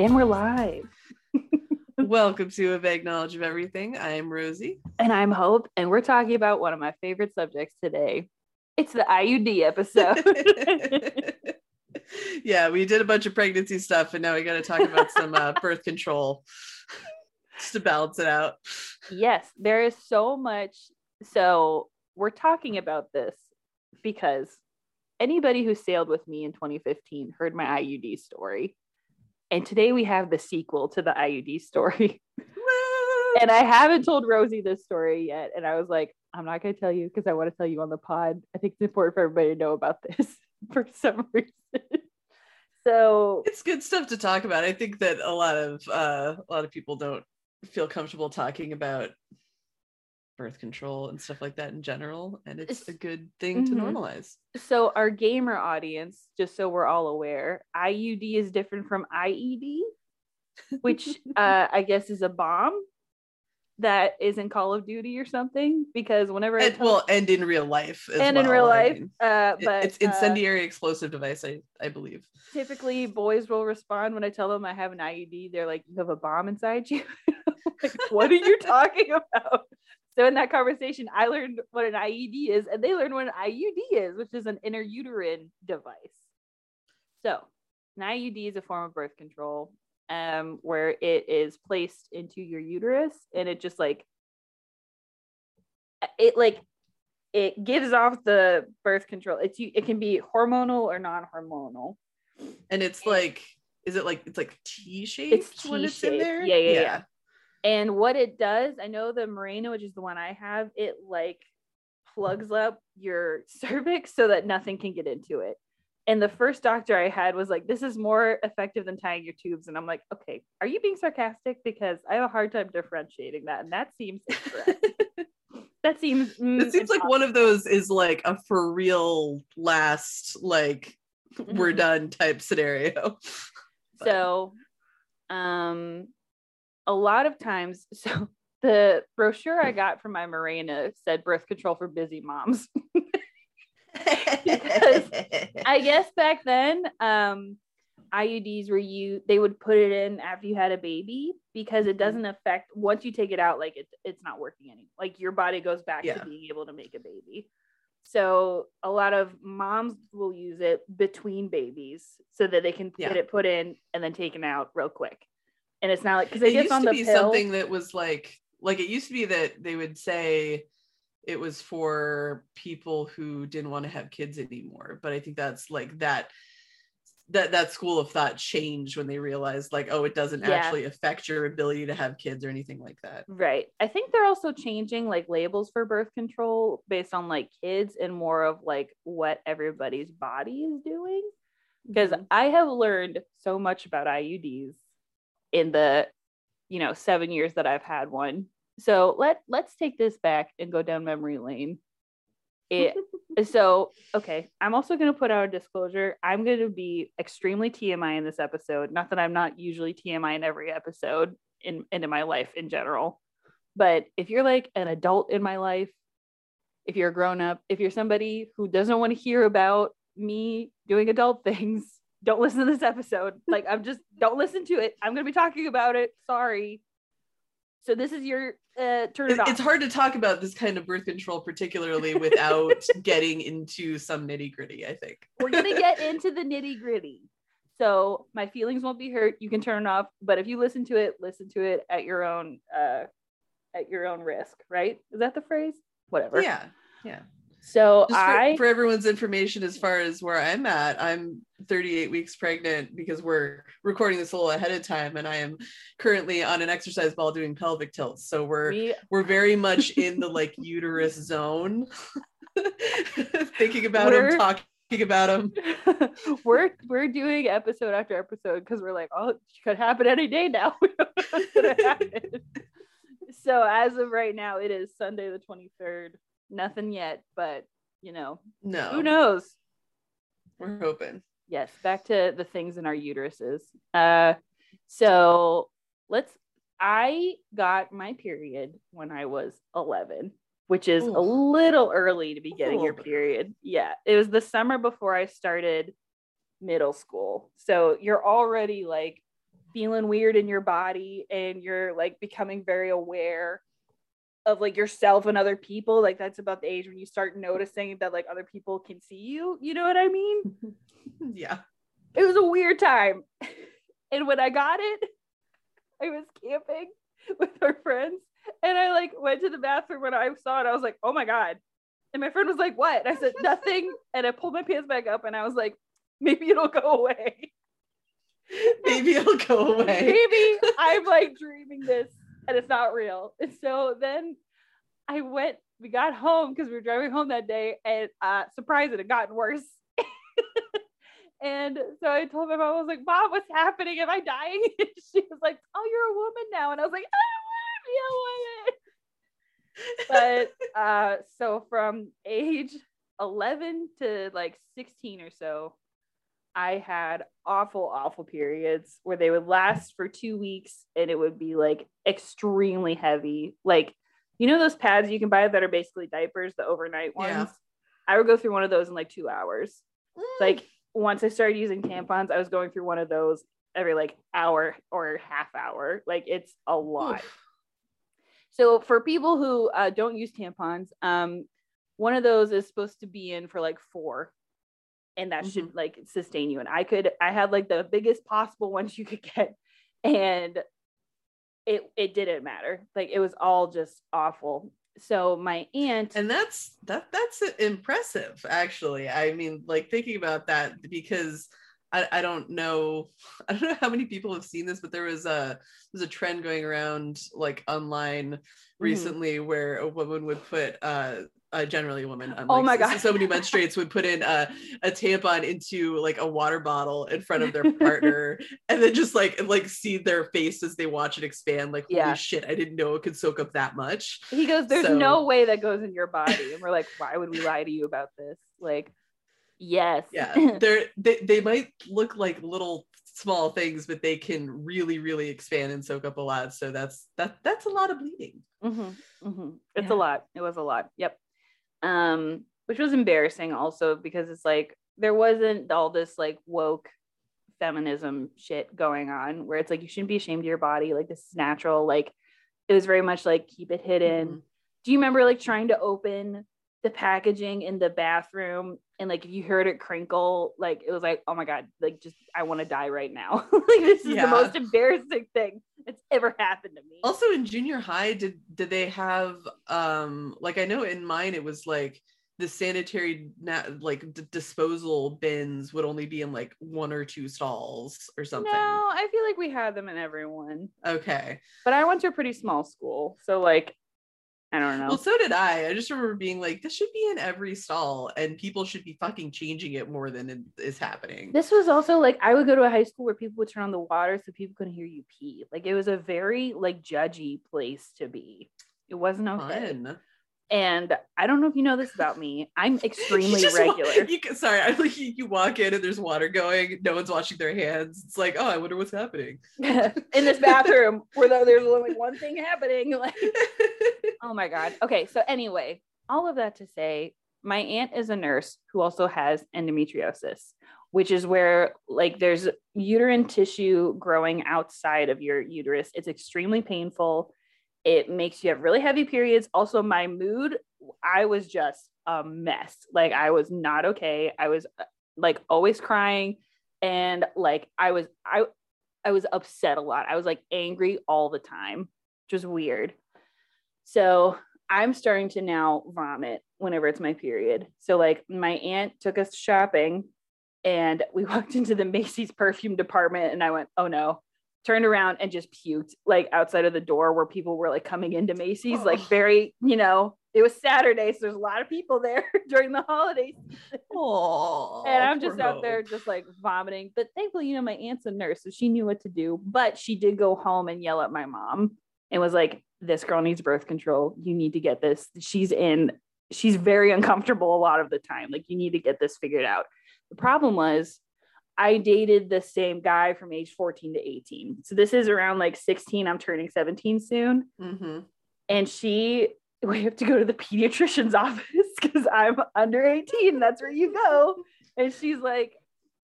And we're live. Welcome to a vague knowledge of everything. I am Rosie. And I'm Hope. And we're talking about one of my favorite subjects today. It's the IUD episode. yeah, we did a bunch of pregnancy stuff, and now we got to talk about some uh, birth control just to balance it out. yes, there is so much. So, we're talking about this because anybody who sailed with me in 2015 heard my IUD story. And today we have the sequel to the IUD story. and I haven't told Rosie this story yet. And I was like, I'm not going to tell you because I want to tell you on the pod. I think it's important for everybody to know about this for some reason. so it's good stuff to talk about. I think that a lot of uh, a lot of people don't feel comfortable talking about birth control and stuff like that in general and it's a good thing mm-hmm. to normalize so our gamer audience just so we're all aware iud is different from ied which uh, i guess is a bomb that is in call of duty or something because whenever and, well and in real life and well. in real life I mean, uh, but it's incendiary uh, explosive device i i believe typically boys will respond when i tell them i have an iud they're like you have a bomb inside you like, what are you talking about so in that conversation, I learned what an IED is, and they learned what an IUD is, which is an interuterine device. So an IUD is a form of birth control um, where it is placed into your uterus and it just like it like it gives off the birth control. It's it can be hormonal or non-hormonal. And it's like, is it like it's like T shaped it's when it's in there? Yeah, yeah, yeah, yeah. And what it does, I know the Mirena, which is the one I have, it like plugs up your cervix so that nothing can get into it. And the first doctor I had was like, this is more effective than tying your tubes. And I'm like, okay, are you being sarcastic? Because I have a hard time differentiating that. And that seems that seems mm, it seems like one of those is like a for real last, like we're mm-hmm. done type scenario. so um a lot of times, so the brochure I got from my Mirena said birth control for busy moms. because I guess back then, um, IUDs were you they would put it in after you had a baby because it doesn't affect once you take it out, like it's it's not working anymore. Like your body goes back yeah. to being able to make a baby. So a lot of moms will use it between babies so that they can yeah. get it put in and then taken out real quick and it's not like because it, it used to be pill. something that was like like it used to be that they would say it was for people who didn't want to have kids anymore but i think that's like that that that school of thought changed when they realized like oh it doesn't yeah. actually affect your ability to have kids or anything like that right i think they're also changing like labels for birth control based on like kids and more of like what everybody's body is doing because mm-hmm. i have learned so much about iuds in the you know seven years that I've had one. So let let's take this back and go down memory lane. It so okay. I'm also going to put out a disclosure. I'm going to be extremely TMI in this episode. Not that I'm not usually TMI in every episode in into my life in general, but if you're like an adult in my life, if you're a grown up, if you're somebody who doesn't want to hear about me doing adult things, don't listen to this episode. Like, I'm just, don't listen to it. I'm going to be talking about it. Sorry. So this is your uh, turn it off. It's hard to talk about this kind of birth control, particularly without getting into some nitty gritty. I think we're gonna get into the nitty gritty. So my feelings won't be hurt. You can turn it off, but if you listen to it, listen to it at your own uh, at your own risk. Right? Is that the phrase? Whatever. Yeah. Yeah. So for, I, for everyone's information, as far as where I'm at, I'm 38 weeks pregnant because we're recording this a little ahead of time, and I am currently on an exercise ball doing pelvic tilts. So we're we, we're very much in the like uterus zone, thinking about them, talking about them. we're we're doing episode after episode because we're like, oh, it could happen any day now. so as of right now, it is Sunday the 23rd nothing yet, but you know, no, who knows? We're hoping. Yes, back to the things in our uteruses. Uh, so let's. I got my period when I was 11, which is Ooh. a little early to be getting your period. Yeah, it was the summer before I started middle school. So you're already like feeling weird in your body and you're like becoming very aware of like yourself and other people like that's about the age when you start noticing that like other people can see you you know what i mean? Yeah. It was a weird time. And when i got it i was camping with our friends and i like went to the bathroom when i saw it. I was like oh my god. And my friend was like what? And i said nothing. And i pulled my pants back up and i was like maybe it'll go away. Maybe it'll go away. Maybe. I'm like dreaming this and it's not real. And so then I went, we got home because we were driving home that day and uh surprised it had gotten worse. and so I told my mom, I was like, Mom, what's happening? Am I dying? And she was like, Oh, you're a woman now. And I was like, I don't want to be a woman. but uh so from age 11 to like 16 or so, I had awful, awful periods where they would last for two weeks and it would be like extremely heavy. Like, you know, those pads you can buy that are basically diapers, the overnight ones? Yeah. I would go through one of those in like two hours. Mm. Like, once I started using tampons, I was going through one of those every like hour or half hour. Like, it's a lot. Oof. So, for people who uh, don't use tampons, um, one of those is supposed to be in for like four and that mm-hmm. should like sustain you and i could i had like the biggest possible ones you could get and it it didn't matter like it was all just awful so my aunt and that's that that's impressive actually i mean like thinking about that because I, I don't know I don't know how many people have seen this, but there was a there's a trend going around like online mm-hmm. recently mm-hmm. where a woman would put uh uh, generally a woman. oh my god! So many menstruators would put in a, a tampon into like a water bottle in front of their partner, and then just like like see their face as they watch it expand. Like, holy shit! I didn't know it could soak up that much. He goes, "There's so... no way that goes in your body," and we're like, "Why would we lie to you about this?" Like, yes, yeah, they're they, they might look like little small things, but they can really really expand and soak up a lot. So that's that that's a lot of bleeding. Mm-hmm, mm-hmm. It's yeah. a lot. It was a lot. Yep um, which was embarrassing also because it's like there wasn't all this like woke feminism shit going on where it's like you shouldn't be ashamed of your body like this is natural like it was very much like keep it hidden mm-hmm. do you remember like trying to open the packaging in the bathroom and like if you heard it crinkle like it was like oh my god like just i want to die right now. Like this is yeah. the most embarrassing thing that's ever happened to me. Also in junior high did did they have um like i know in mine it was like the sanitary na- like d- disposal bins would only be in like one or two stalls or something. No i feel like we had them in everyone okay. But i went to a pretty small school so like I don't know. Well, so did I. I just remember being like, this should be in every stall, and people should be fucking changing it more than it is happening. This was also like I would go to a high school where people would turn on the water so people couldn't hear you pee. Like it was a very like judgy place to be. It wasn't okay. Fun. And I don't know if you know this about me. I'm extremely regular. you can, sorry, I like you, you walk in and there's water going. No one's washing their hands. It's like, oh, I wonder what's happening in this bathroom where there's only one thing happening. Like, oh my god. Okay, so anyway, all of that to say, my aunt is a nurse who also has endometriosis, which is where like there's uterine tissue growing outside of your uterus. It's extremely painful it makes you have really heavy periods. Also, my mood, I was just a mess. Like, I was not okay. I was uh, like always crying. And like, I was, I, I was upset a lot. I was like angry all the time, just weird. So I'm starting to now vomit whenever it's my period. So like my aunt took us shopping and we walked into the Macy's perfume department and I went, "Oh no turned around and just puked like outside of the door where people were like coming into Macy's, oh. like very, you know, it was Saturday, so there's a lot of people there during the holidays. Oh, and I'm just out there just like vomiting. But thankfully, you know, my aunt's a nurse, so she knew what to do. But she did go home and yell at my mom and was like, This girl needs birth control. You need to get this. She's in, she's very uncomfortable a lot of the time. Like, you need to get this figured out. The problem was I dated the same guy from age 14 to 18. So this is around like 16. I'm turning 17 soon. Mm-hmm. And she, we have to go to the pediatrician's office because I'm under 18. That's where you go. And she's like,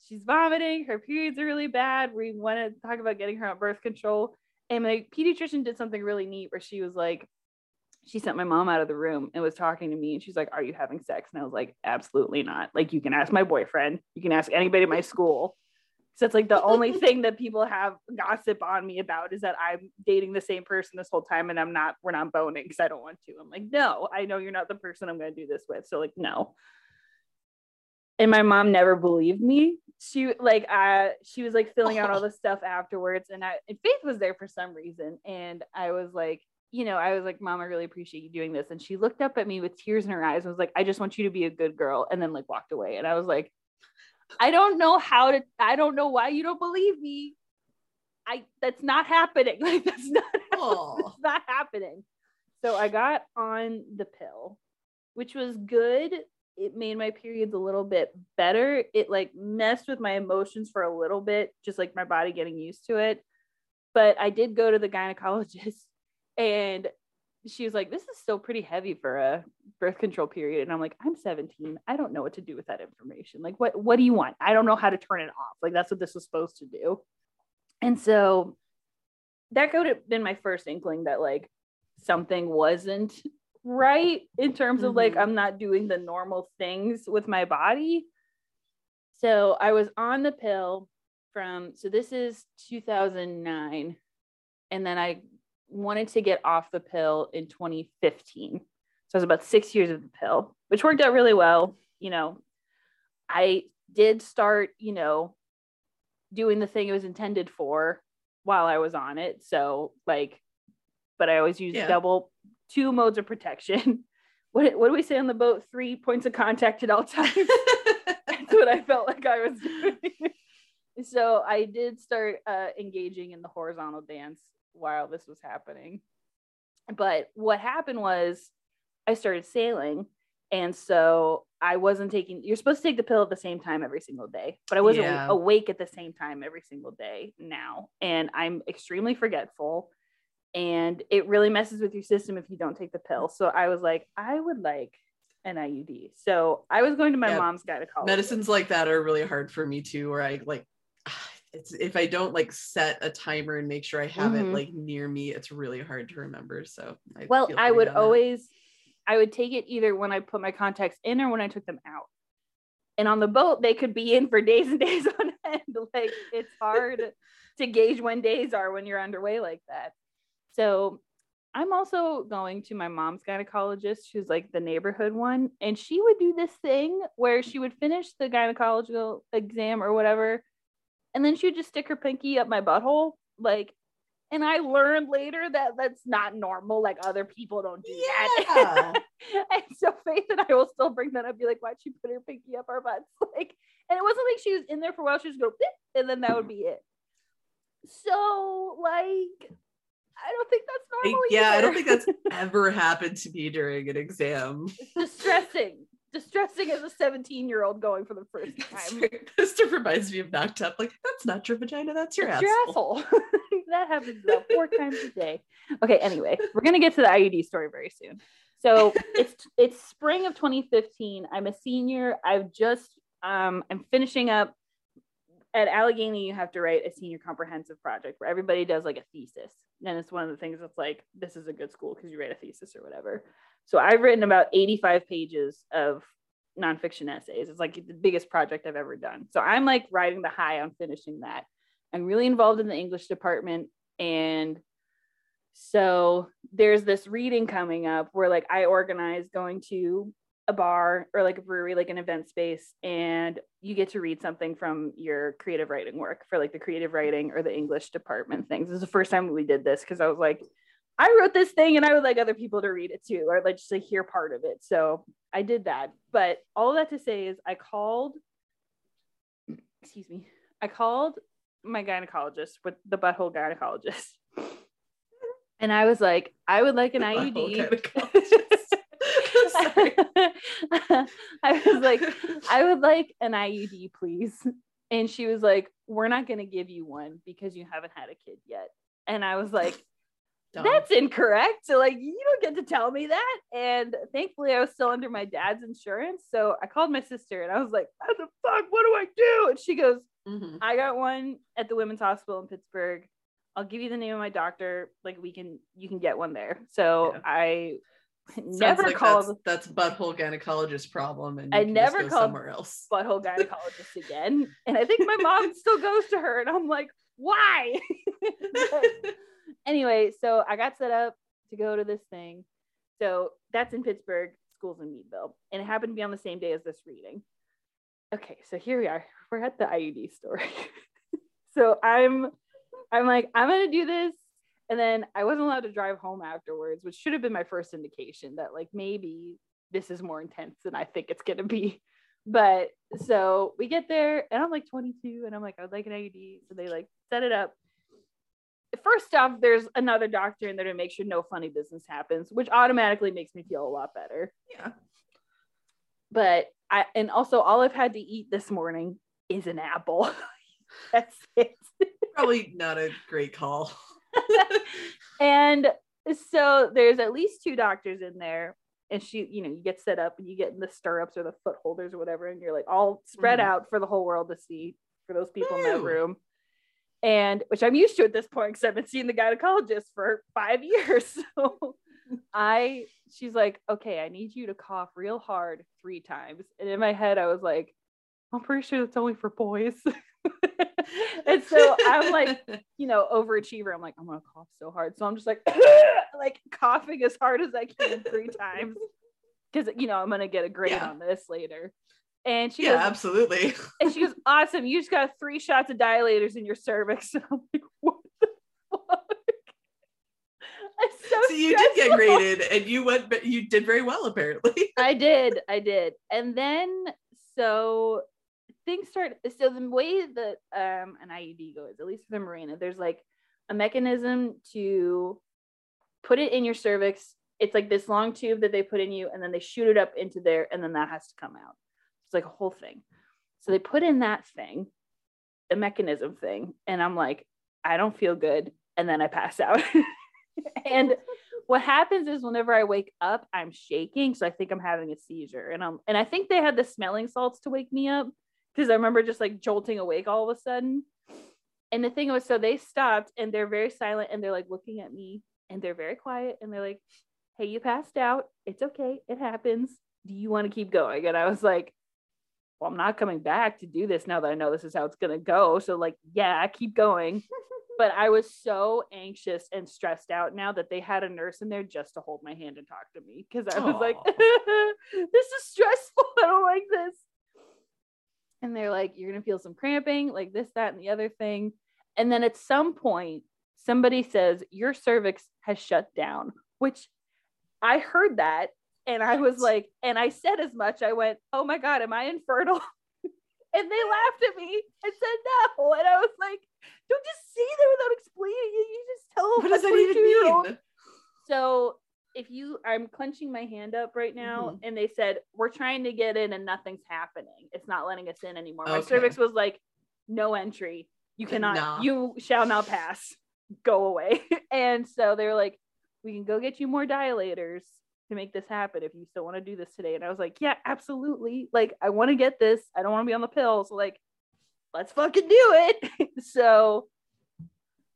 she's vomiting. Her periods are really bad. We want to talk about getting her on birth control. And my pediatrician did something really neat where she was like, she sent my mom out of the room and was talking to me and she's like are you having sex? And i was like absolutely not. Like you can ask my boyfriend. You can ask anybody at my school. So it's like the only thing that people have gossip on me about is that i'm dating the same person this whole time and i'm not we're not boning because i don't want to. I'm like no i know you're not the person i'm going to do this with. So like no. And my mom never believed me. She like uh she was like filling out all the stuff afterwards and i and faith was there for some reason and i was like you know, I was like, Mom, I really appreciate you doing this. And she looked up at me with tears in her eyes and was like, I just want you to be a good girl. And then like walked away. And I was like, I don't know how to, I don't know why you don't believe me. I that's not happening. Like that's not that's not happening. So I got on the pill, which was good. It made my periods a little bit better. It like messed with my emotions for a little bit, just like my body getting used to it. But I did go to the gynecologist and she was like, This is still pretty heavy for a birth control period. And I'm like, I'm 17. I don't know what to do with that information. Like, what what do you want? I don't know how to turn it off. Like, that's what this was supposed to do. And so that could have been my first inkling that like something wasn't right in terms of mm-hmm. like I'm not doing the normal things with my body. So I was on the pill from so this is 2009 and then I wanted to get off the pill in 2015. So I was about six years of the pill, which worked out really well. You know, I did start, you know, doing the thing it was intended for while I was on it. So like, but I always use yeah. double two modes of protection. What, what do we say on the boat? Three points of contact at all times. That's what I felt like I was doing. so I did start uh, engaging in the horizontal dance while this was happening. But what happened was I started sailing. And so I wasn't taking, you're supposed to take the pill at the same time every single day, but I wasn't yeah. awake at the same time every single day now. And I'm extremely forgetful. And it really messes with your system if you don't take the pill. So I was like, I would like an IUD. So I was going to my yeah. mom's gynecologist. Medicines like that are really hard for me too, where I like it's if I don't like set a timer and make sure I have mm-hmm. it like near me, it's really hard to remember. So I well, I would always I would take it either when I put my contacts in or when I took them out. And on the boat, they could be in for days and days on end. Like it's hard to gauge when days are when you're underway like that. So I'm also going to my mom's gynecologist, who's like the neighborhood one, and she would do this thing where she would finish the gynecological exam or whatever, and then she would just stick her pinky up my butthole like and I learned later that that's not normal. Like other people don't do yeah. that. and so Faith and I will still bring that up. Be like, why'd she put her pinky up our butts? Like, and it wasn't like she was in there for a while. She just go, and then that would be it. So like, I don't think that's normal. Yeah, either. I don't think that's ever happened to me during an exam. It's distressing distressing as a 17 year old going for the first time. this reminds me of knocked up. Like, that's not your vagina, that's your that's asshole. Your asshole. that happens about four times a day. Okay, anyway, we're gonna get to the IUD story very soon. So it's it's spring of 2015. I'm a senior. I've just um I'm finishing up at Allegheny, you have to write a senior comprehensive project where everybody does like a thesis. And it's one of the things that's like, this is a good school because you write a thesis or whatever. So I've written about 85 pages of nonfiction essays. It's like the biggest project I've ever done. So I'm like riding the high on finishing that. I'm really involved in the English department. And so there's this reading coming up where like I organize going to a bar or like a brewery, like an event space, and you get to read something from your creative writing work for like the creative writing or the English department things. This is the first time we did this because I was like, I wrote this thing and I would like other people to read it too, or like just to hear part of it. So I did that. But all that to say is I called, excuse me, I called my gynecologist with the butthole gynecologist. And I was like, I would like an IUD. I was like, I would like an IUD, please. And she was like, We're not going to give you one because you haven't had a kid yet. And I was like, Dumb. that's incorrect. So like you don't get to tell me that. And thankfully I was still under my dad's insurance. So I called my sister and I was like, what the fuck? What do I do? And she goes, mm-hmm. I got one at the women's hospital in Pittsburgh. I'll give you the name of my doctor. Like we can you can get one there. So yeah. I never like called that's, that's, butthole gynecologist problem and I never called somewhere else butthole gynecologist again and I think my mom still goes to her and I'm like why anyway so I got set up to go to this thing so that's in Pittsburgh schools in Meadville and it happened to be on the same day as this reading okay so here we are we're at the IUD story so I'm I'm like I'm gonna do this and then I wasn't allowed to drive home afterwards, which should have been my first indication that like maybe this is more intense than I think it's gonna be. But so we get there and I'm like 22 and I'm like, I would like an IUD. So they like set it up. First off, there's another doctor in there to make sure no funny business happens, which automatically makes me feel a lot better. Yeah. But I and also all I've had to eat this morning is an apple. That's it. Probably not a great call. and so there's at least two doctors in there and she you know you get set up and you get in the stirrups or the foot holders or whatever and you're like all spread mm. out for the whole world to see for those people Ew. in that room and which i'm used to at this point because i've been seeing the gynecologist for five years so i she's like okay i need you to cough real hard three times and in my head i was like i'm pretty sure that's only for boys and so I'm like, you know, overachiever. I'm like, I'm gonna cough so hard. So I'm just like, like coughing as hard as I can three times because you know I'm gonna get a grade yeah. on this later. And she yeah, goes, absolutely. and she goes, awesome. You just got three shots of dilators in your cervix. And I'm like, what the fuck? So, so you did get graded and you went but you did very well apparently i did i did and then so things start so the way that um an IUD goes, at least for the Mirena, there's like a mechanism to put it in your cervix. It's like this long tube that they put in you, and then they shoot it up into there, and then that has to come out. Like a whole thing. So they put in that thing, the mechanism thing, and I'm like, I don't feel good, and then I pass out. and what happens is whenever I wake up, I'm shaking, so I think I'm having a seizure, and I'm and I think they had the smelling salts to wake me up because I remember just like jolting awake all of a sudden. And the thing was, so they stopped and they're very silent and they're like looking at me and they're very quiet and they're like, Hey, you passed out. It's okay. It happens. Do you want to keep going? And I was like, Well, I'm not coming back to do this now that I know this is how it's going to go. So, like, yeah, keep going. but I was so anxious and stressed out now that they had a nurse in there just to hold my hand and talk to me because I was Aww. like, this is stressful. I don't like this and they're like, you're going to feel some cramping, like this, that, and the other thing. And then at some point, somebody says, your cervix has shut down, which I heard that. And I was like, and I said as much. I went, oh my God, am I infertile? and they laughed at me and said no. And I was like, don't just say that without explaining it. You just tell them. What does that even mean? So if you i'm clenching my hand up right now mm-hmm. and they said we're trying to get in and nothing's happening it's not letting us in anymore okay. my cervix was like no entry you cannot nah. you shall not pass go away and so they were like we can go get you more dilators to make this happen if you still want to do this today and i was like yeah absolutely like i want to get this i don't want to be on the pills like let's fucking do it so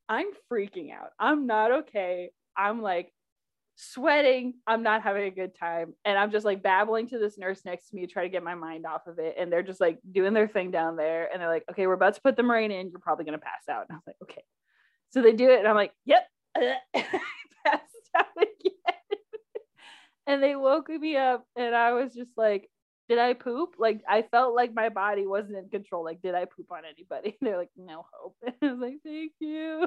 i'm freaking out i'm not okay i'm like sweating. I'm not having a good time. And I'm just like babbling to this nurse next to me to try to get my mind off of it. And they're just like doing their thing down there. And they're like, okay, we're about to put the Mirena in. You're probably going to pass out. And I was like, okay. So they do it. And I'm like, yep. passed out again. And they woke me up. And I was just like, did I poop? Like I felt like my body wasn't in control. Like, did I poop on anybody? And they're like, no hope. And I was like, thank you.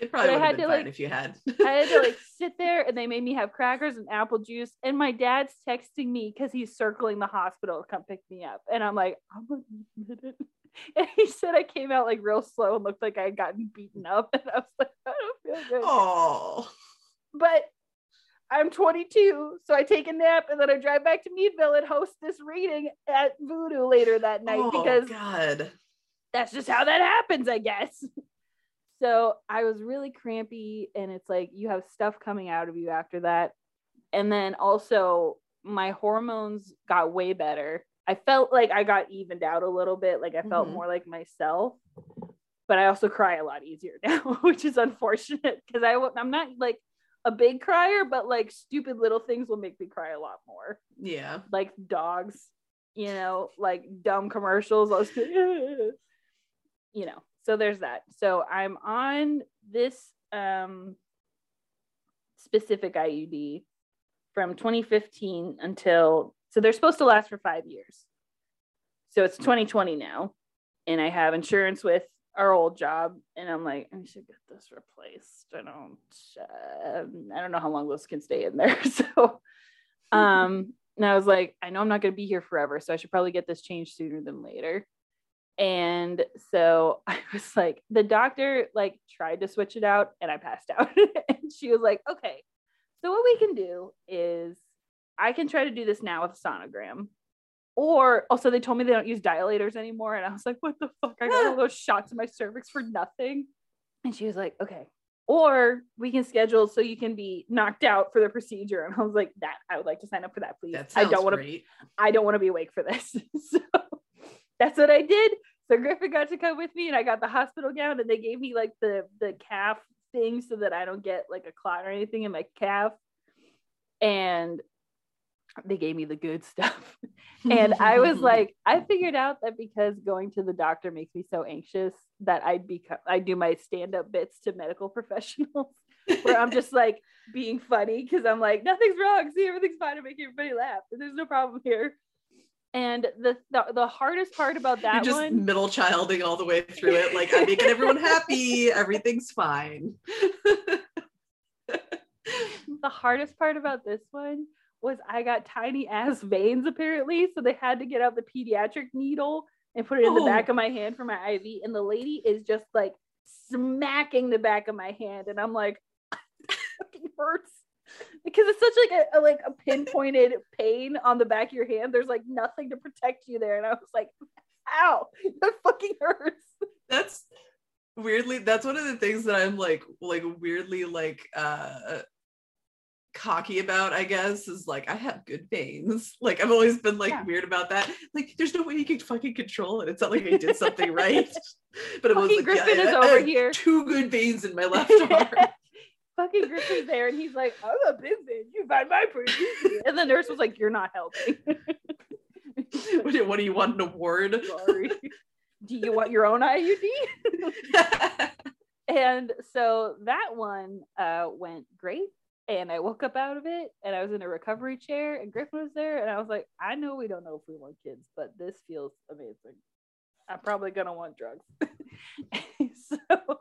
It probably would have been fine like, if you had. I had to like sit there and they made me have crackers and apple juice. And my dad's texting me because he's circling the hospital to come pick me up. And I'm like, I'm a minute. And he said I came out like real slow and looked like I had gotten beaten up. And I was like, I don't feel good. Oh. But I'm 22, so I take a nap and then I drive back to Meadville and host this reading at Voodoo later that night oh, because God, that's just how that happens, I guess. so I was really crampy, and it's like you have stuff coming out of you after that. And then also, my hormones got way better. I felt like I got evened out a little bit, like I felt mm-hmm. more like myself. But I also cry a lot easier now, which is unfortunate because I I'm not like a big crier, but like stupid little things will make me cry a lot more. Yeah, like dogs, you know, like dumb commercials. I was, you know, so there's that so i'm on this um specific iud from 2015 until so they're supposed to last for five years so it's 2020 now and i have insurance with our old job and i'm like i should get this replaced i don't uh, i don't know how long those can stay in there so um and i was like i know i'm not going to be here forever so i should probably get this changed sooner than later and so I was like, the doctor like tried to switch it out and I passed out. and she was like, okay, so what we can do is I can try to do this now with sonogram. Or also they told me they don't use dilators anymore. And I was like, what the fuck? I got all those shots in my cervix for nothing. And she was like, okay. Or we can schedule so you can be knocked out for the procedure. And I was like, that I would like to sign up for that, please. That I don't want to I don't want to be awake for this. so that's what I did. So Griffin got to come with me and I got the hospital gown and they gave me like the the calf thing so that I don't get like a clot or anything in my calf. And they gave me the good stuff. and I was like, I figured out that because going to the doctor makes me so anxious that I'd become I do my stand-up bits to medical professionals where I'm just like being funny because I'm like, nothing's wrong. See, everything's fine to make everybody laugh. There's no problem here. And the, the, the hardest part about that You're just one, middle childing all the way through it. Like I'm making everyone happy. Everything's fine. the hardest part about this one was I got tiny ass veins apparently, so they had to get out the pediatric needle and put it in oh. the back of my hand for my IV. And the lady is just like smacking the back of my hand, and I'm like, it hurts because it's such like a, a, like a pinpointed pain on the back of your hand. There's like nothing to protect you there, and I was like, "Ow, that fucking hurts." That's weirdly. That's one of the things that I'm like, like weirdly like uh cocky about, I guess, is like I have good veins. Like I've always been like yeah. weird about that. Like there's no way you can fucking control it. It's not like I did something right. But it was like Griffin yeah, is I, over I here. Two good veins in my left arm fucking Griffin's there and he's like, I'm a bitch. You find my pretty. And the nurse was like, You're not helping. what, do you, what do you want an award? Sorry. Do you want your own IUD? and so that one uh, went great. And I woke up out of it and I was in a recovery chair and Griffin was there. And I was like, I know we don't know if we want kids, but this feels amazing. I'm probably to want drugs. so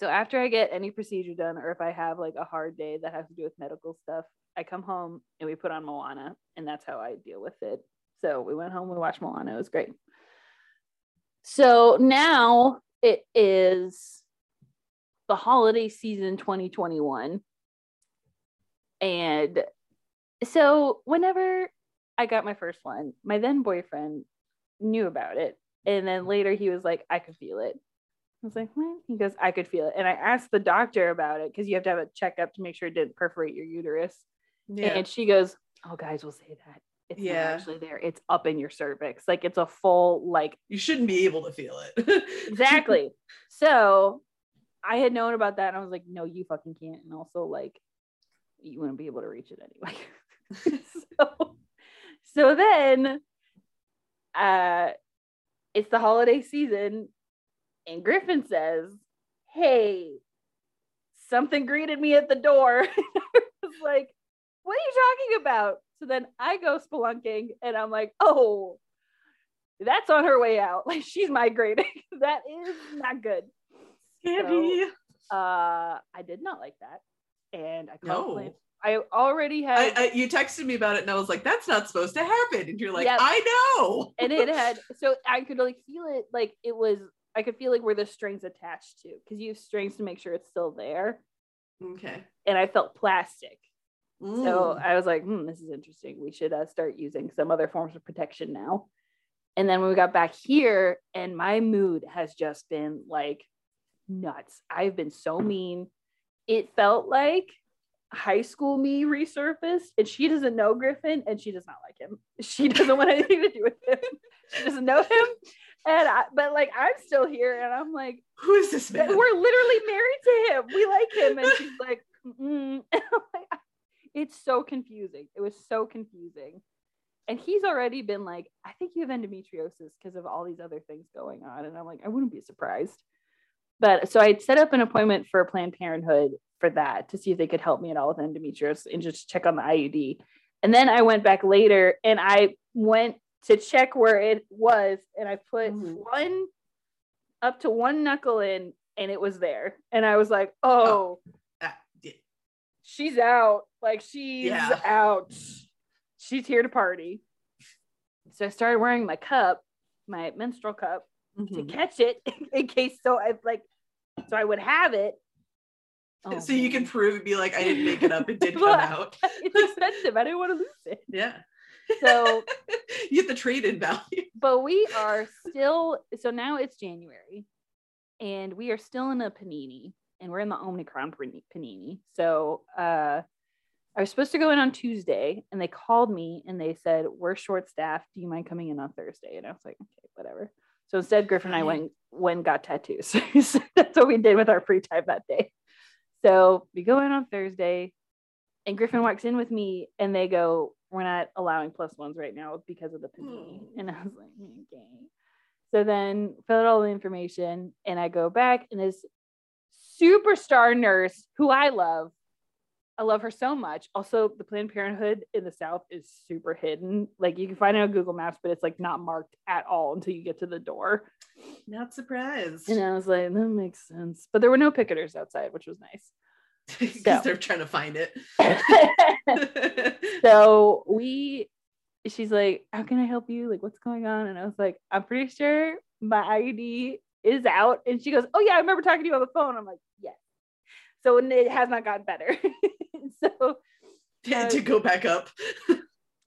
so after I get any procedure done, or if I have like a hard day that has to do with medical stuff, I come home and we put on Moana, and that's how I deal with it. So we went home, we watched Moana, it was great. So now it is the holiday season 2021. And so whenever I got my first one, my then boyfriend knew about it. And then later he was like, I could feel it. I was like, what? He goes, I could feel it. And I asked the doctor about it because you have to have a checkup to make sure it didn't perforate your uterus. Yeah. And she goes, Oh, guys will say that. It's yeah. not actually there. It's up in your cervix. Like it's a full, like you shouldn't be able to feel it. exactly. So I had known about that and I was like, no, you fucking can't. And also like you wouldn't be able to reach it anyway. so so then uh it's the holiday season and Griffin says, Hey, something greeted me at the door. I was like, What are you talking about? So then I go spelunking and I'm like, Oh, that's on her way out. Like she's migrating. that is not good. So, uh, I did not like that. And I called no. I already had. I, I, you texted me about it, and I was like, "That's not supposed to happen." And you're like, yep. "I know." and it had so I could like feel it, like it was I could feel like where the strings attached to because you have strings to make sure it's still there. Okay. And I felt plastic. Mm. So I was like, hmm, this is interesting. We should uh, start using some other forms of protection now. And then when we got back here, and my mood has just been like nuts. I've been so mean. It felt like high school me resurfaced and she doesn't know Griffin and she does not like him. She doesn't want anything to do with him. She doesn't know him. And I, but like I'm still here and I'm like, who is this man? We're literally married to him. We like him. And she's like, like, it's so confusing. It was so confusing. And he's already been like, I think you have endometriosis because of all these other things going on. And I'm like, I wouldn't be surprised. But so I set up an appointment for Planned Parenthood for that to see if they could help me at all with endometriosis and just check on the IUD. And then I went back later and I went to check where it was and I put mm-hmm. one up to one knuckle in and it was there. And I was like, oh, oh. Yeah. she's out. Like she's yeah. out. She's here to party. So I started wearing my cup, my menstrual cup, mm-hmm. to catch it in case so I like so I would have it. Oh, so you can prove it, be like I didn't make it up, it did come out. it's expensive. I didn't want to lose it. Yeah. So you get the trade in value. But we are still so now it's January and we are still in a panini and we're in the Omicron panini. So uh I was supposed to go in on Tuesday and they called me and they said, We're short staffed. Do you mind coming in on Thursday? And I was like, Okay, whatever. So instead, Griffin and I went went got tattoos. so that's what we did with our free time that day. So we go in on Thursday, and Griffin walks in with me, and they go, "We're not allowing plus ones right now because of the pandemic." Mm. And I was like, "Okay." So then fill out all the information, and I go back, and this superstar nurse who I love I love her so much. Also, the Planned Parenthood in the South is super hidden. Like you can find it on Google Maps, but it's like not marked at all until you get to the door. Not surprised. And I was like, that makes sense. But there were no picketers outside, which was nice. Because so. they're trying to find it. so we, she's like, how can I help you? Like, what's going on? And I was like, I'm pretty sure my IUD is out. And she goes, oh yeah, I remember talking to you on the phone. I'm like, yes. So it has not gotten better. so uh, to go back up.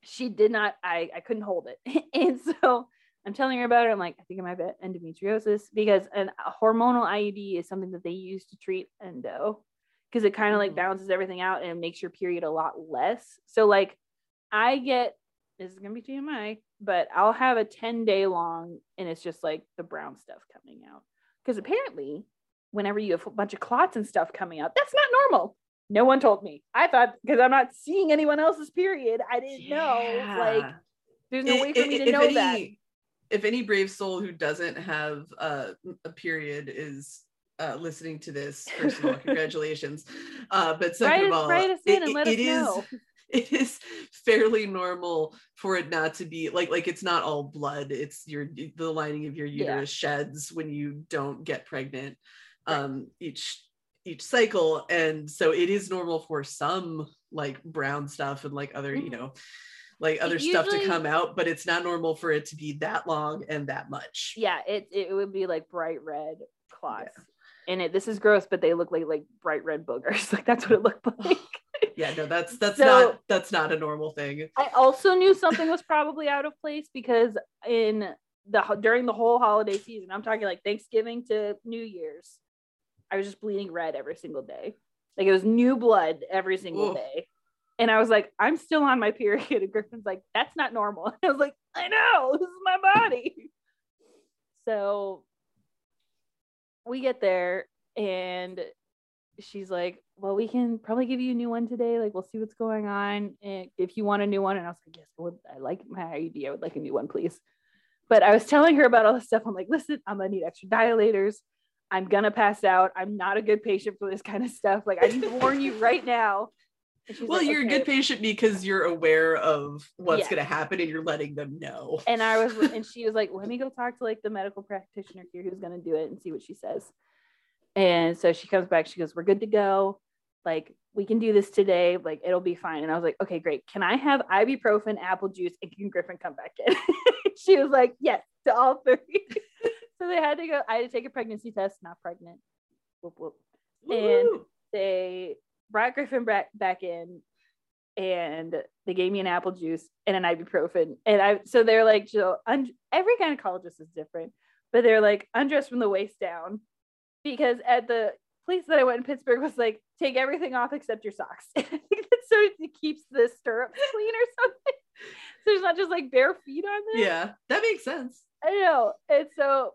she did not, I, I couldn't hold it. and so I'm telling her about it. I'm like, I think I might have endometriosis because an, a hormonal IUD is something that they use to treat endo because it kind of like mm-hmm. balances everything out and makes your period a lot less. So like I get this is gonna be TMI, but I'll have a 10 day long and it's just like the brown stuff coming out. Because apparently, whenever you have a bunch of clots and stuff coming out, that's not normal. No one told me. I thought because I'm not seeing anyone else's period, I didn't yeah. know. Like, there's no it, way for me to know any, that. If any brave soul who doesn't have uh, a period is uh, listening to this, first of all, congratulations. Uh, but second write of all, it, it, it is it is fairly normal for it not to be like like it's not all blood. It's your the lining of your uterus yeah. sheds when you don't get pregnant um, each each cycle and so it is normal for some like brown stuff and like other mm-hmm. you know like other Usually, stuff to come out but it's not normal for it to be that long and that much. Yeah it, it would be like bright red clots. Yeah. and it this is gross but they look like like bright red boogers. Like that's what it looked like. Yeah no that's that's so, not that's not a normal thing. I also knew something was probably out of place because in the during the whole holiday season i'm talking like thanksgiving to new year's I was just bleeding red every single day. Like it was new blood every single day. And I was like, I'm still on my period. And Griffin's like, that's not normal. And I was like, I know, this is my body. So we get there and she's like, Well, we can probably give you a new one today. Like, we'll see what's going on. And if you want a new one, and I was like, Yes, I, would, I like my IUD. I would like a new one, please. But I was telling her about all this stuff. I'm like, Listen, I'm gonna need extra dilators. I'm gonna pass out. I'm not a good patient for this kind of stuff. Like I need to warn you right now. Well, like, you're okay. a good patient because you're aware of what's yeah. gonna happen and you're letting them know. And I was and she was like, let me go talk to like the medical practitioner here who's gonna do it and see what she says. And so she comes back, she goes, We're good to go. Like we can do this today, like it'll be fine. And I was like, okay, great. Can I have ibuprofen, apple juice, and can Griffin come back in? she was like, yes, to all three so they had to go. I had to take a pregnancy test, not pregnant. Whoop, whoop. And they brought Griffin back, back in and they gave me an apple juice and an ibuprofen. And I, so they're like, Jill, un- every gynecologist is different, but they're like, undressed from the waist down because at the place that I went in Pittsburgh was like, take everything off except your socks. I think that's so it keeps the stirrups clean or something. So there's not just like bare feet on there. Yeah, that makes sense. I know. And so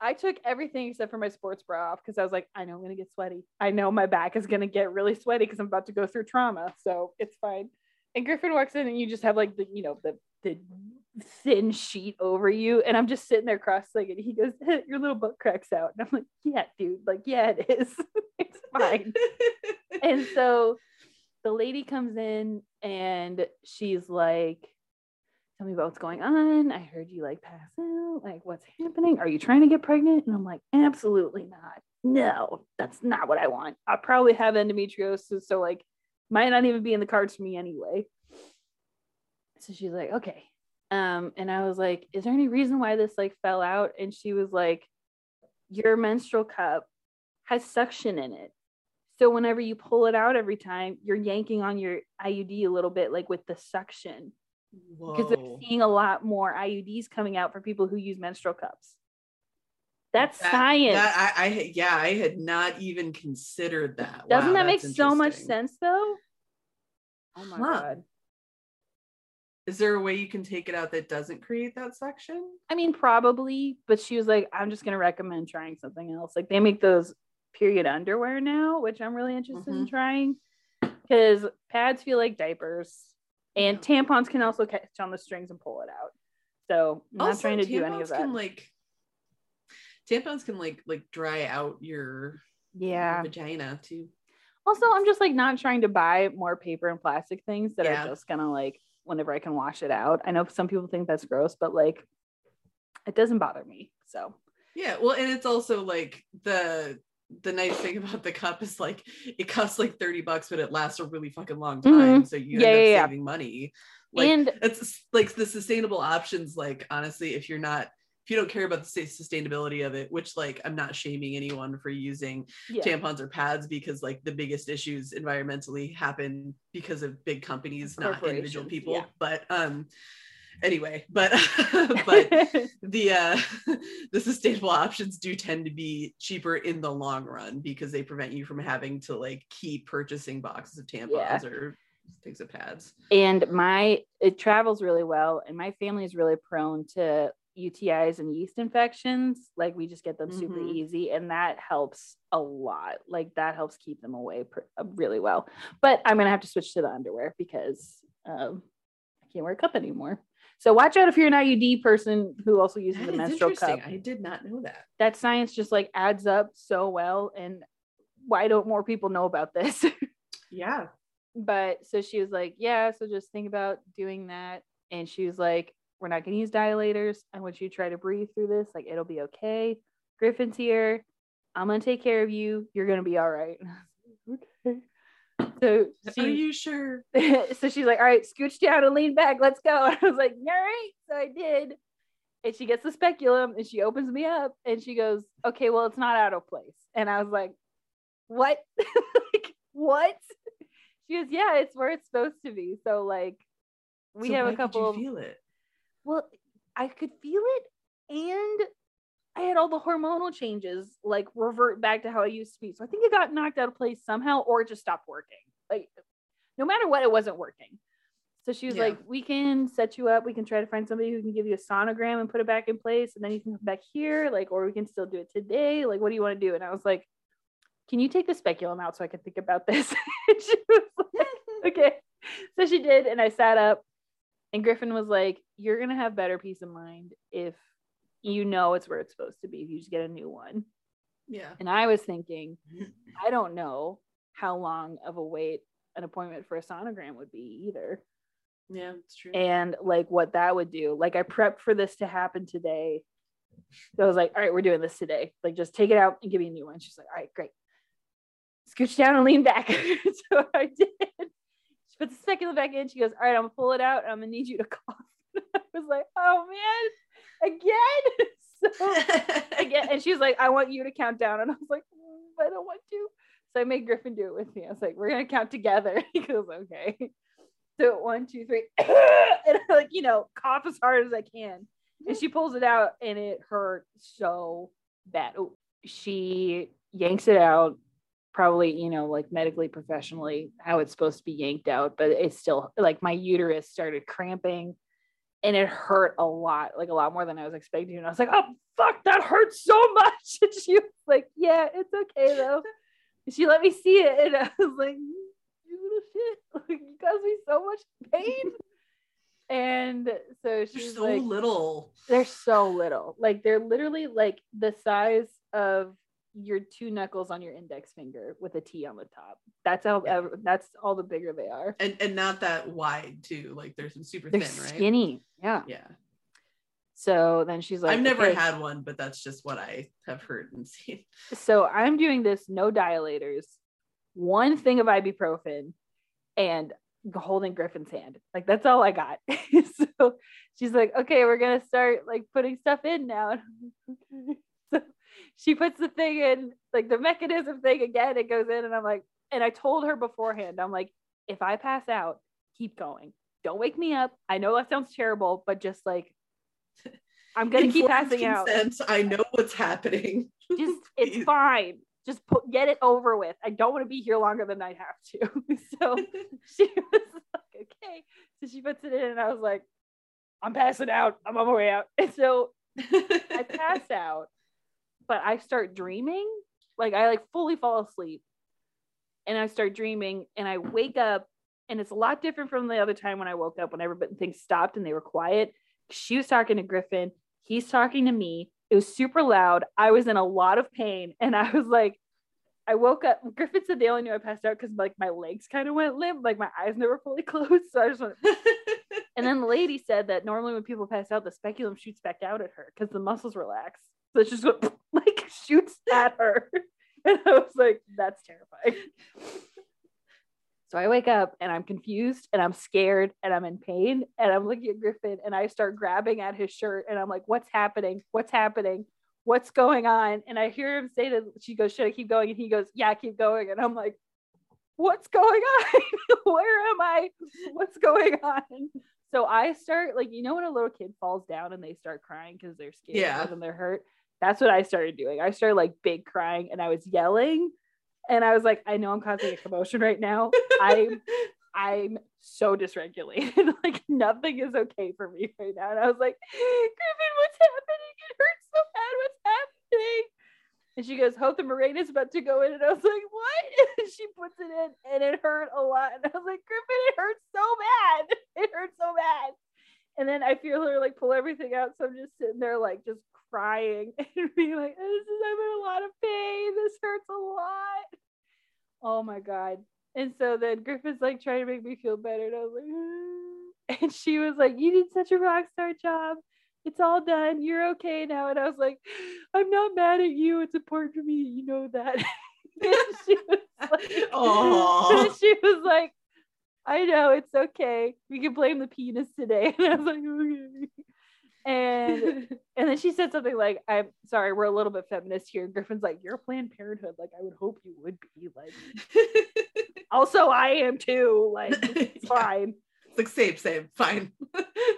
I took everything except for my sports bra off because I was like, I know I'm gonna get sweaty. I know my back is gonna get really sweaty because I'm about to go through trauma. So it's fine. And Griffin walks in and you just have like the, you know, the the thin sheet over you. And I'm just sitting there cross-legged. He goes, Your little butt cracks out. And I'm like, Yeah, dude, like, yeah, it is. it's fine. and so the lady comes in and she's like, tell me about what's going on. I heard you like pass out. Like, what's happening? Are you trying to get pregnant? And I'm like, absolutely not. No, that's not what I want. I probably have endometriosis. So, like, might not even be in the cards for me anyway. So she's like, okay. Um, and I was like, is there any reason why this like fell out? And she was like, your menstrual cup has suction in it. So whenever you pull it out every time, you're yanking on your IUD a little bit, like with the suction because they're seeing a lot more IUDs coming out for people who use menstrual cups. That's that, science. That, I, I, yeah, I had not even considered that. Doesn't wow, that make so much sense though? Oh my huh. god. Is there a way you can take it out that doesn't create that section? I mean, probably, but she was like, I'm just gonna recommend trying something else. Like they make those period underwear now, which I'm really interested mm-hmm. in trying because pads feel like diapers and tampons can also catch on the strings and pull it out. So I'm also, not trying to do any of that. Can, like tampons can like like dry out your yeah vagina too. Also, I'm just like not trying to buy more paper and plastic things that yeah. are just gonna like whenever I can wash it out. I know some people think that's gross, but like it doesn't bother me. So yeah, well, and it's also like the the nice thing about the cup is like it costs like 30 bucks, but it lasts a really fucking long time. Mm-hmm. So you yeah, end up yeah, saving yeah. money. Like and it's like the sustainable options, like honestly, if you're not if you don't care about the sustainability of it, which like I'm not shaming anyone for using yeah. tampons or pads because like the biggest issues environmentally happen because of big companies, not individual people. Yeah. But um anyway but but the uh the sustainable options do tend to be cheaper in the long run because they prevent you from having to like keep purchasing boxes of tampons yeah. or things of pads and my it travels really well and my family is really prone to UTIs and yeast infections, like we just get them super mm-hmm. easy, and that helps a lot. Like that helps keep them away per- uh, really well. But I'm gonna have to switch to the underwear because um, I can't wear a cup anymore. So watch out if you're an IUD person who also uses that a menstrual cup. I did not know that. That science just like adds up so well. And why don't more people know about this? yeah. But so she was like, yeah, so just think about doing that. And she was like, we're not going to use dilators. I want you to try to breathe through this. Like, it'll be okay. Griffin's here. I'm going to take care of you. You're going to be all right. okay. So she, are you sure? so she's like, all right, scooch down and lean back. Let's go. I was like, all right. So I did. And she gets the speculum and she opens me up and she goes, okay, well, it's not out of place. And I was like, what? like, what? She goes, yeah, it's where it's supposed to be. So like, we so have a couple. feel it? Well, I could feel it, and I had all the hormonal changes like revert back to how I used to be. So I think it got knocked out of place somehow or it just stopped working. Like no matter what, it wasn't working. So she was yeah. like, We can set you up. We can try to find somebody who can give you a sonogram and put it back in place. And then you can come back here. Like, or we can still do it today. Like, what do you want to do? And I was like, Can you take the speculum out so I can think about this? she was like, Okay. So she did. And I sat up and Griffin was like, You're going to have better peace of mind if you know it's where it's supposed to be if you just get a new one. Yeah. And I was thinking, I don't know how long of a wait an appointment for a sonogram would be either. Yeah, it's true. And like what that would do. Like I prepped for this to happen today. So I was like, all right, we're doing this today. Like just take it out and give me a new one. She's like, all right, great. Scooch down and lean back. so I did. She puts the speculum back in. She goes, all right, I'm gonna pull it out. I'm gonna need you to cough. I was like, oh man again. so again, and she was like, I want you to count down. And I was like, mm, I don't want to. So I made Griffin do it with me. I was like, we're gonna count together. He goes, okay. So one, two, three, and I like, you know, cough as hard as I can. And she pulls it out and it hurt so bad. Oh, she yanks it out, probably, you know, like medically, professionally, how it's supposed to be yanked out, but it's still like my uterus started cramping and it hurt a lot, like a lot more than I was expecting. And I was like, oh, fuck, that hurts so much. And she was like, yeah, it's okay though. And she let me see it. And I was like, you little shit, like, you caused me so much pain. And so she's so like, little. They're so little. Like they're literally like the size of your two knuckles on your index finger with a T on the top. That's how yeah. ever, that's all the bigger they are. And and not that wide too. Like they're super they're thin, right? Skinny. Yeah. Yeah. So then she's like, I've never okay. had one, but that's just what I have heard and seen. So I'm doing this no dilators, one thing of ibuprofen, and holding Griffin's hand. Like that's all I got. so she's like, okay, we're gonna start like putting stuff in now. she puts the thing in, like the mechanism thing again, it goes in, and I'm like, and I told her beforehand, I'm like, if I pass out, keep going. Don't wake me up. I know that sounds terrible, but just like I'm gonna keep passing out. I know what's happening. Just it's fine. Just put, get it over with. I don't want to be here longer than I have to. so she was like, okay. So she puts it in, and I was like, I'm passing out. I'm on my way out. And so I pass out, but I start dreaming. Like I like fully fall asleep and I start dreaming and I wake up and it's a lot different from the other time when I woke up when everybody things stopped and they were quiet. She was talking to Griffin, he's talking to me. It was super loud. I was in a lot of pain and I was like I woke up. Griffin said they only knew I passed out because like my legs kind of went limp, like my eyes never fully closed. So I just went. and then the lady said that normally when people pass out, the speculum shoots back out at her because the muscles relax. It's just like shoots at her. And I was like, that's terrifying. So I wake up and I'm confused and I'm scared and I'm in pain and I'm looking at Griffin and I start grabbing at his shirt and I'm like, what's happening? What's happening? What's going on? And I hear him say that she goes, should I keep going? And he goes, yeah, keep going. And I'm like, what's going on? Where am I? What's going on? So I start like, you know, when a little kid falls down and they start crying because they're scared yeah. and they're hurt. That's what I started doing. I started like big crying and I was yelling and I was like, I know I'm causing a commotion right now. I'm I'm so dysregulated. like nothing is okay for me right now. And I was like, Griffin, what's happening? It hurts so bad. What's happening? And she goes, Hope the Mirena is about to go in. And I was like, What? And she puts it in and it hurt a lot. And I was like, Griffin, it hurts so bad. It hurts so bad. And then I feel her like pull everything out. So I'm just sitting there like just crying and being like, this is, I'm in a lot of pain. This hurts a lot. Oh my God. And so then Griffin's like trying to make me feel better. And I was like, and she was like, You did such a rock star job. It's all done. You're okay now. And I was like, I'm not mad at you. It's important for me you know that. she was like, she was like, I know it's okay. We can blame the penis today. And I was like, okay and and then she said something like i'm sorry we're a little bit feminist here. Griffin's like you're planned parenthood like i would hope you would be like also i am too like it's yeah. fine. It's like same same fine.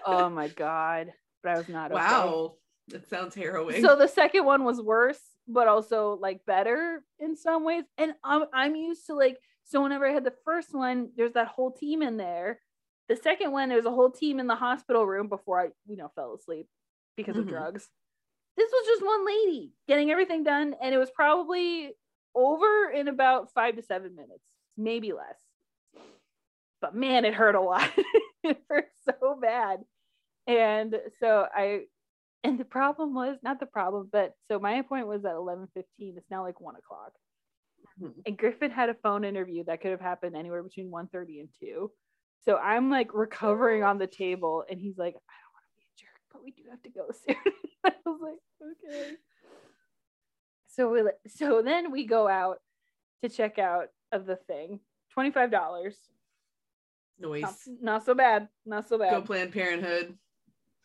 Oh my god but i was not okay. wow that sounds harrowing. So the second one was worse but also like better in some ways. And i'm, I'm used to like so whenever i had the first one there's that whole team in there the second one, there was a whole team in the hospital room before I, you know, fell asleep because mm-hmm. of drugs. This was just one lady getting everything done, and it was probably over in about five to seven minutes, maybe less. But man, it hurt a lot. it hurt so bad. And so I and the problem was not the problem, but so my appointment was at eleven fifteen. It's now like one o'clock. Mm-hmm. And Griffin had a phone interview that could have happened anywhere between 1 30 and 2. So I'm like recovering on the table, and he's like, I don't want to be a jerk, but we do have to go soon. I was like, okay. So we so then we go out to check out of the thing. Twenty five dollars. Noise. Not, not so bad. Not so bad. Go Planned Parenthood.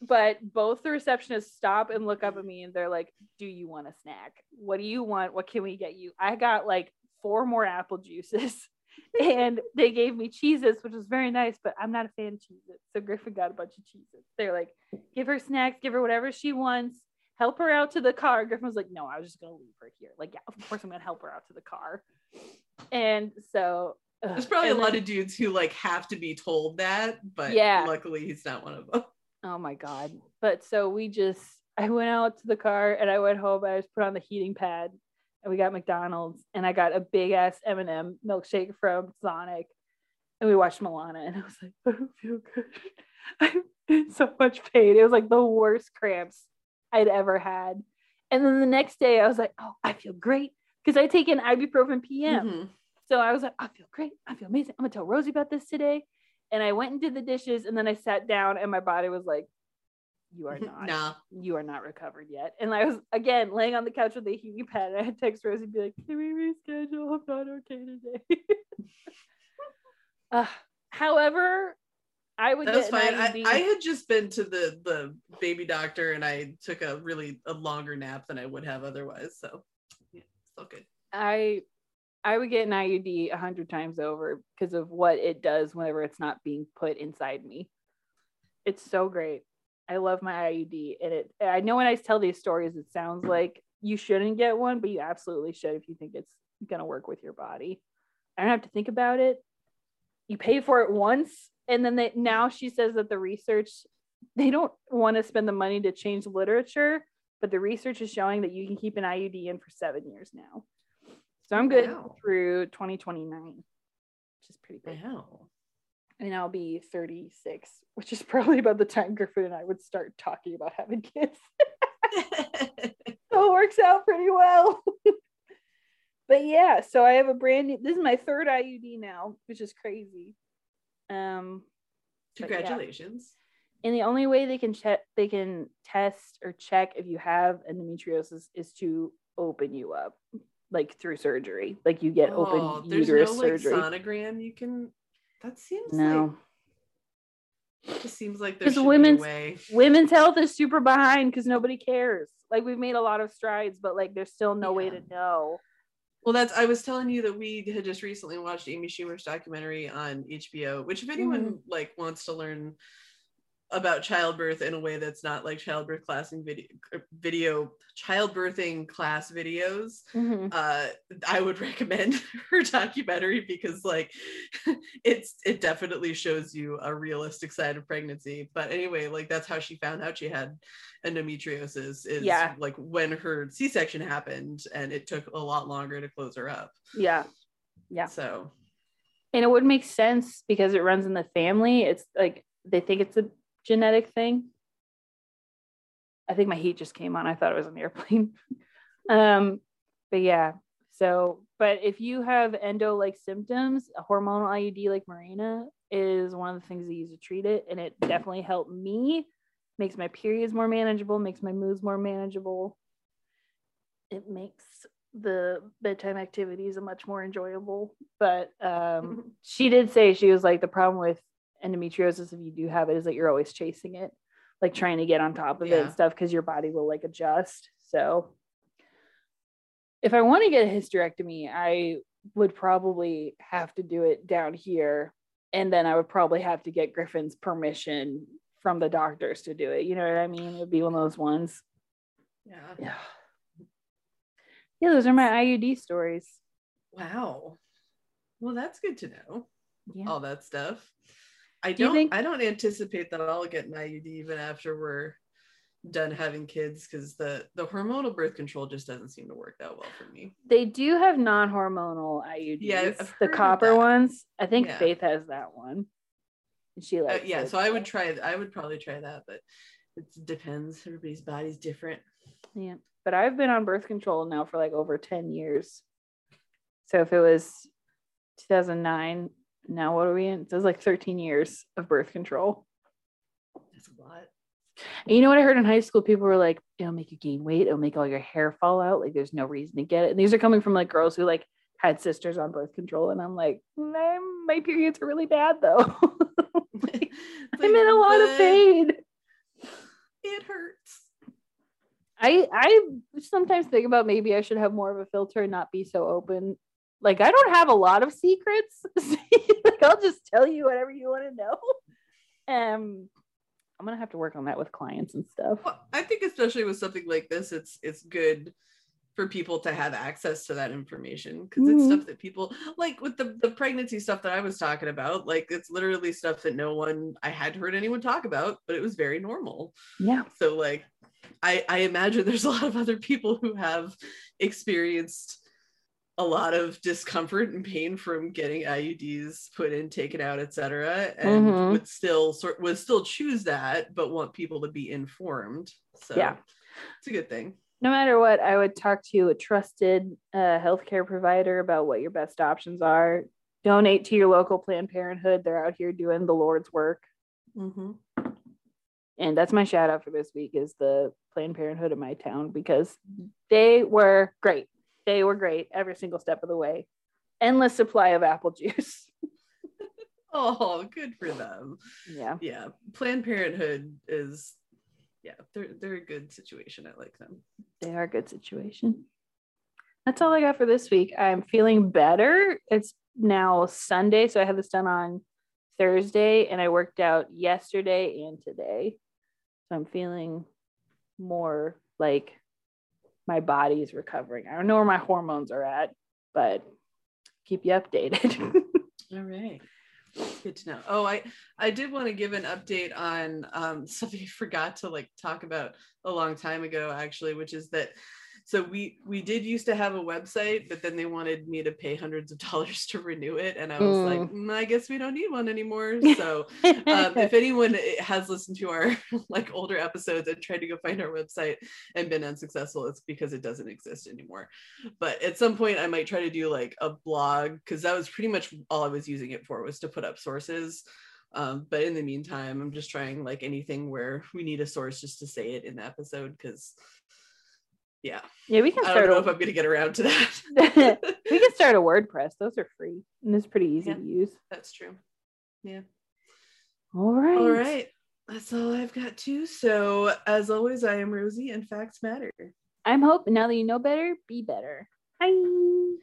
But both the receptionists stop and look up at me and they're like, Do you want a snack? What do you want? What can we get you? I got like four more apple juices and they gave me cheeses, which was very nice, but I'm not a fan of cheeses. So Griffin got a bunch of cheeses. They're like, give her snacks, give her whatever she wants. help her out to the car. Griffin was like, no, I was just gonna leave her here. Like, yeah, of course I'm gonna help her out to the car. And so there's probably a then, lot of dudes who like have to be told that, but yeah, luckily he's not one of them. Oh my god. But so we just I went out to the car and I went home. I just put on the heating pad and we got McDonald's and I got a big ass M&M milkshake from Sonic and we watched Moana and I was like, I don't feel good. I'm in so much pain. It was like the worst cramps I'd ever had. And then the next day I was like, oh, I feel great because I take an ibuprofen PM. Mm-hmm. So I was like, I feel great. I feel amazing. I'm gonna tell Rosie about this today. And I went and did the dishes and then I sat down and my body was like, You are not. nah. You are not recovered yet. And I was again laying on the couch with a heating pad and I had text Rosie and be like, Can we reschedule? I'm not okay today. uh, however, I would That's fine. I, I, had just been to the the baby doctor and I took a really a longer nap than I would have otherwise. So yeah, still good. I I would get an IUD a hundred times over because of what it does whenever it's not being put inside me. It's so great. I love my IUD, and it. I know when I tell these stories, it sounds like you shouldn't get one, but you absolutely should if you think it's gonna work with your body. I don't have to think about it. You pay for it once, and then they now she says that the research they don't want to spend the money to change the literature, but the research is showing that you can keep an IUD in for seven years now. So I'm good wow. through 2029, which is pretty good. Wow. And I'll be 36, which is probably about the time Griffin and I would start talking about having kids. so it works out pretty well. but yeah, so I have a brand new this is my third IUD now, which is crazy. Um congratulations. Yeah. And the only way they can check they can test or check if you have endometriosis is to open you up like through surgery. Like you get oh, open uterus no, surgery. Like, sonogram you can. That seems no. Like, it just seems like there's women's women's health is super behind because nobody cares. Like we've made a lot of strides, but like there's still no yeah. way to know. Well, that's I was telling you that we had just recently watched Amy Schumer's documentary on HBO, which if anyone mm-hmm. like wants to learn about childbirth in a way that's not like childbirth classing video video childbirthing class videos. Mm-hmm. uh i would recommend her documentary because like it's it definitely shows you a realistic side of pregnancy. But anyway like that's how she found out she had endometriosis is yeah. like when her c-section happened and it took a lot longer to close her up. Yeah. Yeah. So. And it would make sense because it runs in the family. It's like they think it's a genetic thing. I think my heat just came on. I thought it was an airplane. um, but yeah. So, but if you have endo like symptoms, a hormonal IUD like Mirena is one of the things they use to treat it. And it definitely helped me, makes my periods more manageable, makes my moods more manageable. It makes the bedtime activities a much more enjoyable. But um, she did say she was like, the problem with endometriosis if you do have it is that you're always chasing it like trying to get on top of yeah. it and stuff because your body will like adjust. So if i want to get a hysterectomy i would probably have to do it down here and then i would probably have to get griffin's permission from the doctors to do it. You know what i mean? It would be one of those ones. Yeah. Yeah. Yeah those are my iud stories. Wow. Well that's good to know. Yeah. all that stuff I don't. Do think- I don't anticipate that I'll get an IUD even after we're done having kids because the the hormonal birth control just doesn't seem to work that well for me. They do have non-hormonal IUDs. Yeah, the copper ones. I think yeah. Faith has that one. She uh, likes. Uh, yeah, so I would try. I would probably try that, but it depends. Everybody's body's different. Yeah, but I've been on birth control now for like over ten years. So if it was 2009 now what are we in? It says like 13 years of birth control. That's a lot. And you know what I heard in high school? People were like, it'll make you gain weight, it'll make all your hair fall out. Like there's no reason to get it. And these are coming from like girls who like had sisters on birth control. And I'm like, my periods are really bad though. like, I'm in a lot of pain. It hurts. I I sometimes think about maybe I should have more of a filter and not be so open like I don't have a lot of secrets. like I'll just tell you whatever you want to know. Um I'm gonna have to work on that with clients and stuff. Well, I think especially with something like this, it's it's good for people to have access to that information because mm-hmm. it's stuff that people like with the, the pregnancy stuff that I was talking about. Like it's literally stuff that no one I had heard anyone talk about, but it was very normal. Yeah. So like I, I imagine there's a lot of other people who have experienced a lot of discomfort and pain from getting IUDs put in, taken out, etc., and mm-hmm. would still sort would still choose that, but want people to be informed. So yeah, it's a good thing. No matter what, I would talk to a trusted uh, healthcare provider about what your best options are. Donate to your local Planned Parenthood. They're out here doing the Lord's work. Mm-hmm. And that's my shout out for this week is the Planned Parenthood in my town because they were great they were great every single step of the way. Endless supply of apple juice. oh, good for them. Yeah. Yeah. Planned Parenthood is yeah, they're they're a good situation. I like them. They are a good situation. That's all I got for this week. I'm feeling better. It's now Sunday, so I had this done on Thursday and I worked out yesterday and today. So I'm feeling more like my body's recovering. I don't know where my hormones are at, but keep you updated. All right. Good to know. Oh, I I did want to give an update on um, something I forgot to like talk about a long time ago, actually, which is that so we we did used to have a website but then they wanted me to pay hundreds of dollars to renew it. And i was mm. like mm, i guess we don't need one anymore. So um, if anyone has listened to our like older episodes and tried to go find our website and been unsuccessful it's because it doesn't exist anymore. But at some point i might try to do like a blog because that was pretty much all i was using it for was to put up sources. Um, but in the meantime i'm just trying like anything where we need a source just to say it in the episode because yeah. Yeah, we can start. I don't know a, if I'm going to get around to that. we can start a WordPress. Those are free and it's pretty easy yeah, to use. That's true. Yeah. All right. All right. That's all I've got too. So, as always, I am Rosie and facts matter. I'm Hope. Now that you know better, be better. Bye.